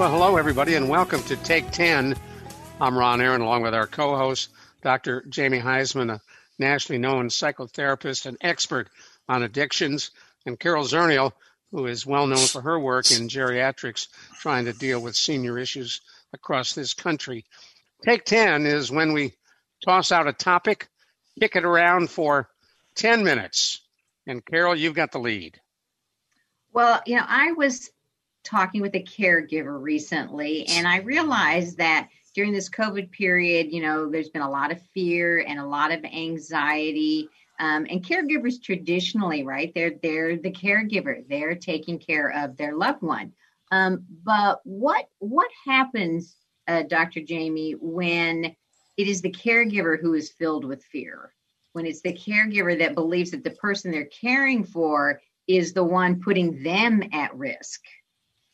Well, hello, everybody, and welcome to Take 10. I'm Ron Aaron, along with our co host, Dr. Jamie Huysman, a nationally known psychotherapist and expert on addictions, and Carol Zernial, who is well known for her work in geriatrics, trying to deal with senior issues across this country. Take 10 is when we toss out a topic, kick it around for 10 minutes. And Carol, you've got the lead. Well, you know, I was talking with a caregiver recently, and I realized that during this COVID period, you know, there's been a lot of fear and a lot of anxiety. Um, and caregivers traditionally, right? They're they're the caregiver. They're taking care of their loved one. Um, but what what happens, uh, Dr. Jamie, when it is the caregiver who is filled with fear? When it's the caregiver that believes that the person they're caring for is the one putting them at risk?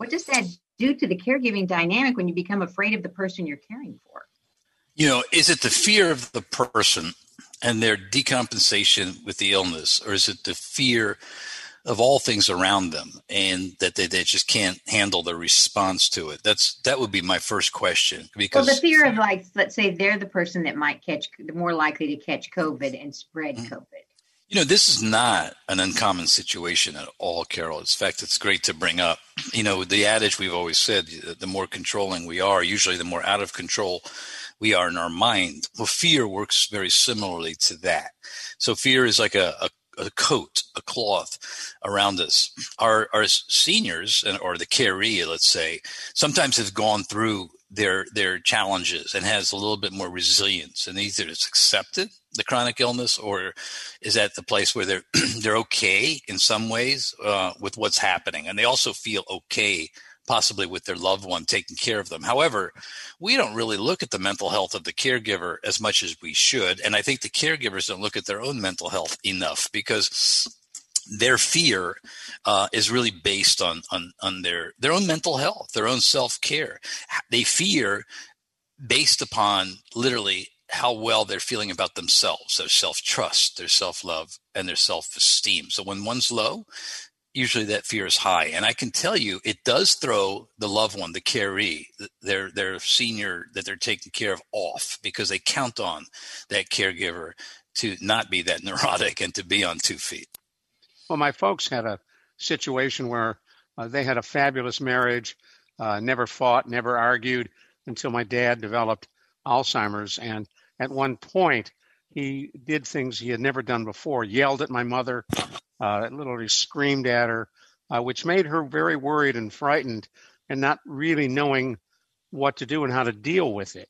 What does that do to the caregiving dynamic when you become afraid of the person you're caring for? You know, is it the fear of the person and their decompensation with the illness, or is it the fear of all things around them and that they, they just can't handle the response to it? That's that would be my first question. Because well, the fear of like, let's say they're the person that might catch, the more likely to catch COVID and spread mm-hmm. COVID. You know, this is not an uncommon situation at all, Carol. In fact, it's great to bring up. You know, the adage we've always said the more controlling we are, usually the more out of control we are in our mind. Well, fear works very similarly to that. So, fear is like a, a, a coat, a cloth around us. Our, our seniors, and or the caree, let's say, sometimes have gone through their their challenges and has a little bit more resilience and either it's accepted the chronic illness, or is that the place where they're they're okay in some ways uh, with what's happening, and they also feel okay possibly with their loved one taking care of them. However, we don't really look at the mental health of the caregiver as much as we should, and I think the caregivers don't look at their own mental health enough because their fear uh, is really based on, on on their their own mental health, their own self care. They fear based upon literally how well they're feeling about themselves, their self trust, their self love, and their self esteem. So when one's low, usually that fear is high. And I can tell you, it does throw the loved one, the caree, their their senior that they're taking care of off because they count on that caregiver to not be that neurotic and to be on two feet. Well, my folks had a situation where uh, they had a fabulous marriage, uh, never fought, never argued until my dad developed Alzheimer's, and at one point, he did things he had never done before, yelled at my mother, uh, literally screamed at her, uh, which made her very worried and frightened and not really knowing what to do and how to deal with it.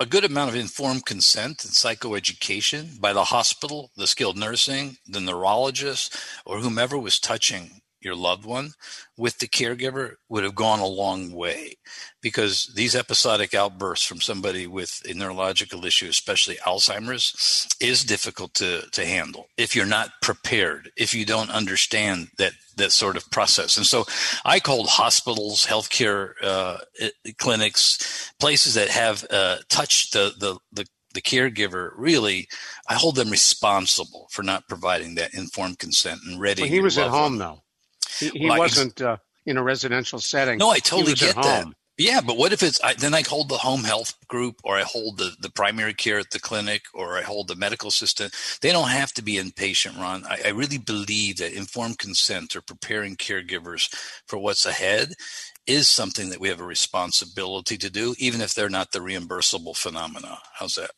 A good amount of informed consent and psychoeducation by the hospital, the skilled nursing, the neurologist, or whomever was touching your loved one with the caregiver would have gone a long way because these episodic outbursts from somebody with a neurological issue, especially Alzheimer's, is difficult to, to handle if you're not prepared, if you don't understand that that sort of process. And so I called hospitals, healthcare uh, clinics, places that have uh, touched the, the, the the caregiver really i hold them responsible for not providing that informed consent and ready well, he was at home though he, he well, wasn't uh, in a residential setting. No, I totally get that. Yeah, but what if it's I, then I hold the home health group, or I hold the, the primary care at the clinic, or I hold the medical assistant. They don't have to be inpatient, Ron. I, I really believe that informed consent or preparing caregivers for what's ahead is something that we have a responsibility to do, even if they're not the reimbursable phenomena. How's that?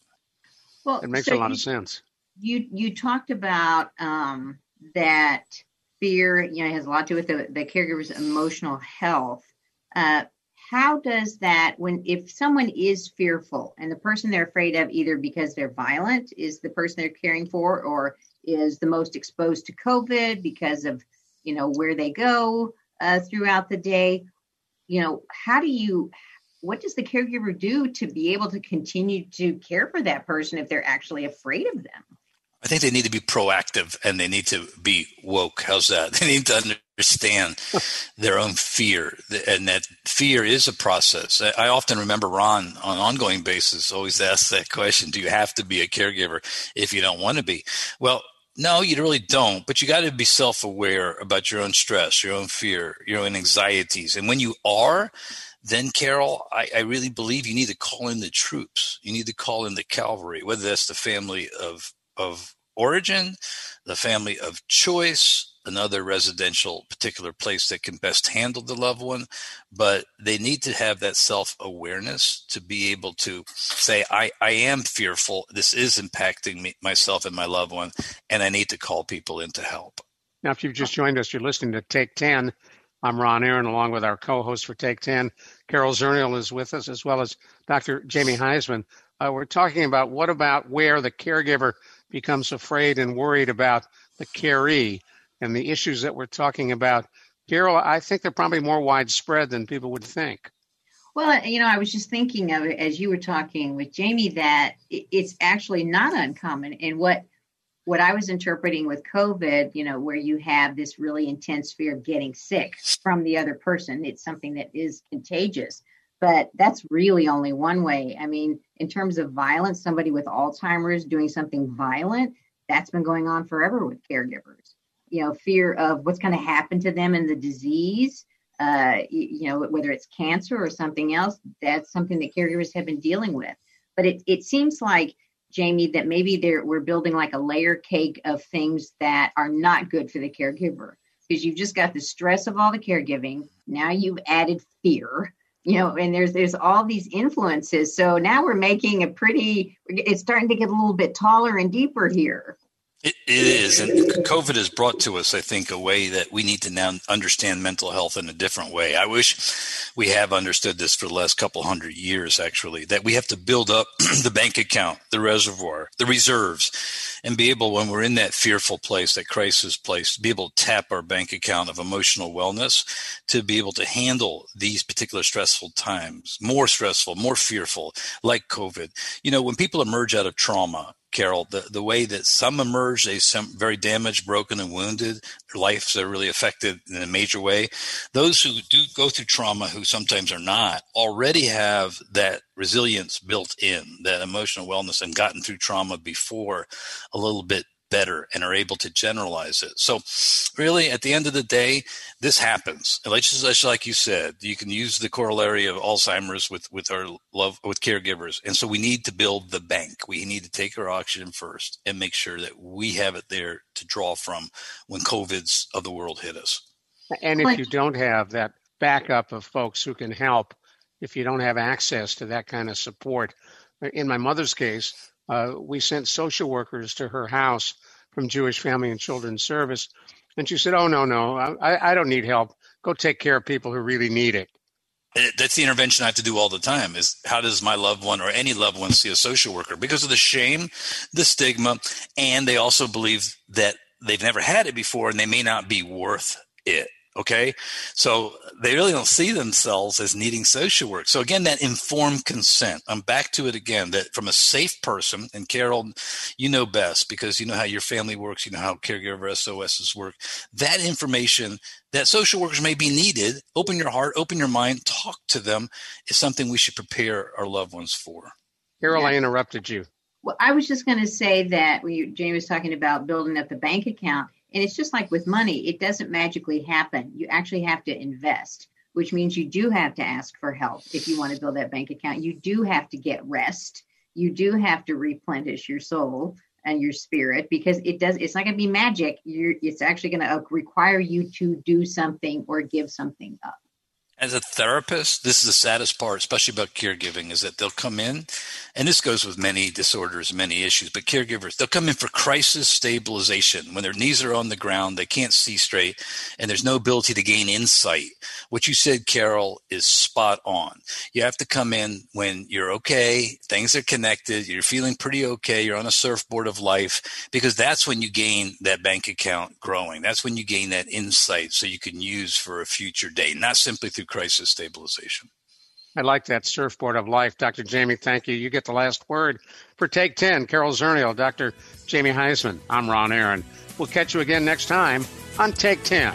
Well, it makes so a lot you, of sense. You you talked about um, that fear, you know, has a lot to do with the, the caregiver's emotional health. Uh, how does that, when if someone is fearful and the person they're afraid of, either because they're violent, is the person they're caring for, or is the most exposed to COVID because of, you know, where they go uh, throughout the day, you know, how do you, what does the caregiver do to be able to continue to care for that person if they're actually afraid of them? I think they need to be proactive and they need to be woke. How's that? They need to understand their own fear, and that fear is a process. I often remember Ron on an ongoing basis always ask that question: Do you have to be a caregiver if you don't want to be? Well, no, you really don't. But you got to be self-aware about your own stress, your own fear, your own anxieties, and when you are, then Carol, I, I, really believe you need to call in the troops. You need to call in the cavalry, whether that's the family of of origin, the family of choice, another residential particular place that can best handle the loved one. But they need to have that self-awareness to be able to say i, I am fearful. This is impacting me, myself and my loved one and i need to call people in to help. Now if you've just joined us you're listening to take 10 i'm ron aaron along with our co-host for take 10 carol zernial is with us as well as dr jamie huysman. Uh, we're talking about what about where the caregiver becomes afraid and worried about the caree and the issues that we're talking about, Carol, I think they're probably more widespread than people would think. Well, you know, I was just thinking of it as you were talking with Jamie that it's actually not uncommon. And what what I was interpreting with COVID, you know, where you have this really intense fear of getting sick from the other person, it's something that is contagious. But that's really only one way. I mean, in terms of violence, somebody with Alzheimer's doing something violent, that's been going on forever with caregivers. You know fear of what's going to happen to them in the disease uh, you, know whether it's cancer or something else that's something that caregivers have been dealing with. But it, it seems like jamie that maybe there we're building like a layer cake of things that are not good for the caregiver. Because you've just got the stress of all the caregiving. Now you've added fear you know and there's there's all these influences. So now we're making a pretty it's starting to get a little bit taller and deeper here it, it is. And COVID has brought to us, I think, a way that we need to now understand mental health in a different way. I wish we have understood this for the last couple hundred years, actually, that we have to build up the bank account, the reservoir, the reserves, and be able, when we're in that fearful place, that crisis place, to be able to tap our bank account of emotional wellness to be able to handle these particular stressful times, more stressful, more fearful, like COVID. You know, when people emerge out of trauma, Carol, the, the way that some emerge, they some very damaged, broken, and wounded. Their lives are really affected in a major way. Those who do go through trauma, who sometimes are not, already have that resilience built in, that emotional wellness, and gotten through trauma before a little bit better and are able to generalize it. So, really, at the end of the day, this happens. Just like you said, you can use the corollary of Alzheimer's with with our love with caregivers, and so we need to build the bank. We need to take our oxygen first and make sure that we have it there to draw from when COVID's of the world hit us. And if you don't have that backup of folks who can help, if you don't have access to that kind of support, in my mother's case, uh, we sent social workers to her house from Jewish Family and Children's Service. And she said, Oh, no, no, I, I don't need help. Go take care of people who really need it. That's the intervention I have to do all the time is how does my loved one or any loved one see a social worker? Because of the shame, the stigma, and they also believe that they've never had it before and they may not be worth it. Okay. So they really don't see themselves as needing social work. So again, that informed consent. I'm back to it again that from a safe person, and Carol, you know best because you know how your family works, you know how caregiver SOSs work. That information that social workers may be needed, open your heart, open your mind, talk to them is something we should prepare our loved ones for. Carol, yeah. I interrupted you. Well, I was just going to say that when you, Jamie was talking about building up the bank account and it's just like with money, it doesn't magically happen. You actually have to invest, which means you do have to ask for help if you want to build that bank account. You do have to get rest. You do have to replenish your soul and your spirit because it does it's not going to be magic you're it's actually going to uh, require you to do something or give something up as a therapist, this is the saddest part, especially about caregiving, is that they'll come in, and this goes with many disorders, many issues, but caregivers, they'll come in for crisis stabilization. When their knees are on the ground, they can't see straight, and there's no ability to gain insight. What you said, Carol, is spot on. You have to come in when you're okay, things are connected, you're feeling pretty okay, you're on a surfboard of life, because that's when you gain that bank account growing. That's when you gain that insight so you can use for a future day, not simply through crisis stabilization. I like that surfboard of life. Dr. Jamie, thank you. You get the last word for Take 10. Carol Zernial, Dr. Jamie Huysman. I'm Ron Aaron. We'll catch you again next time on Take 10.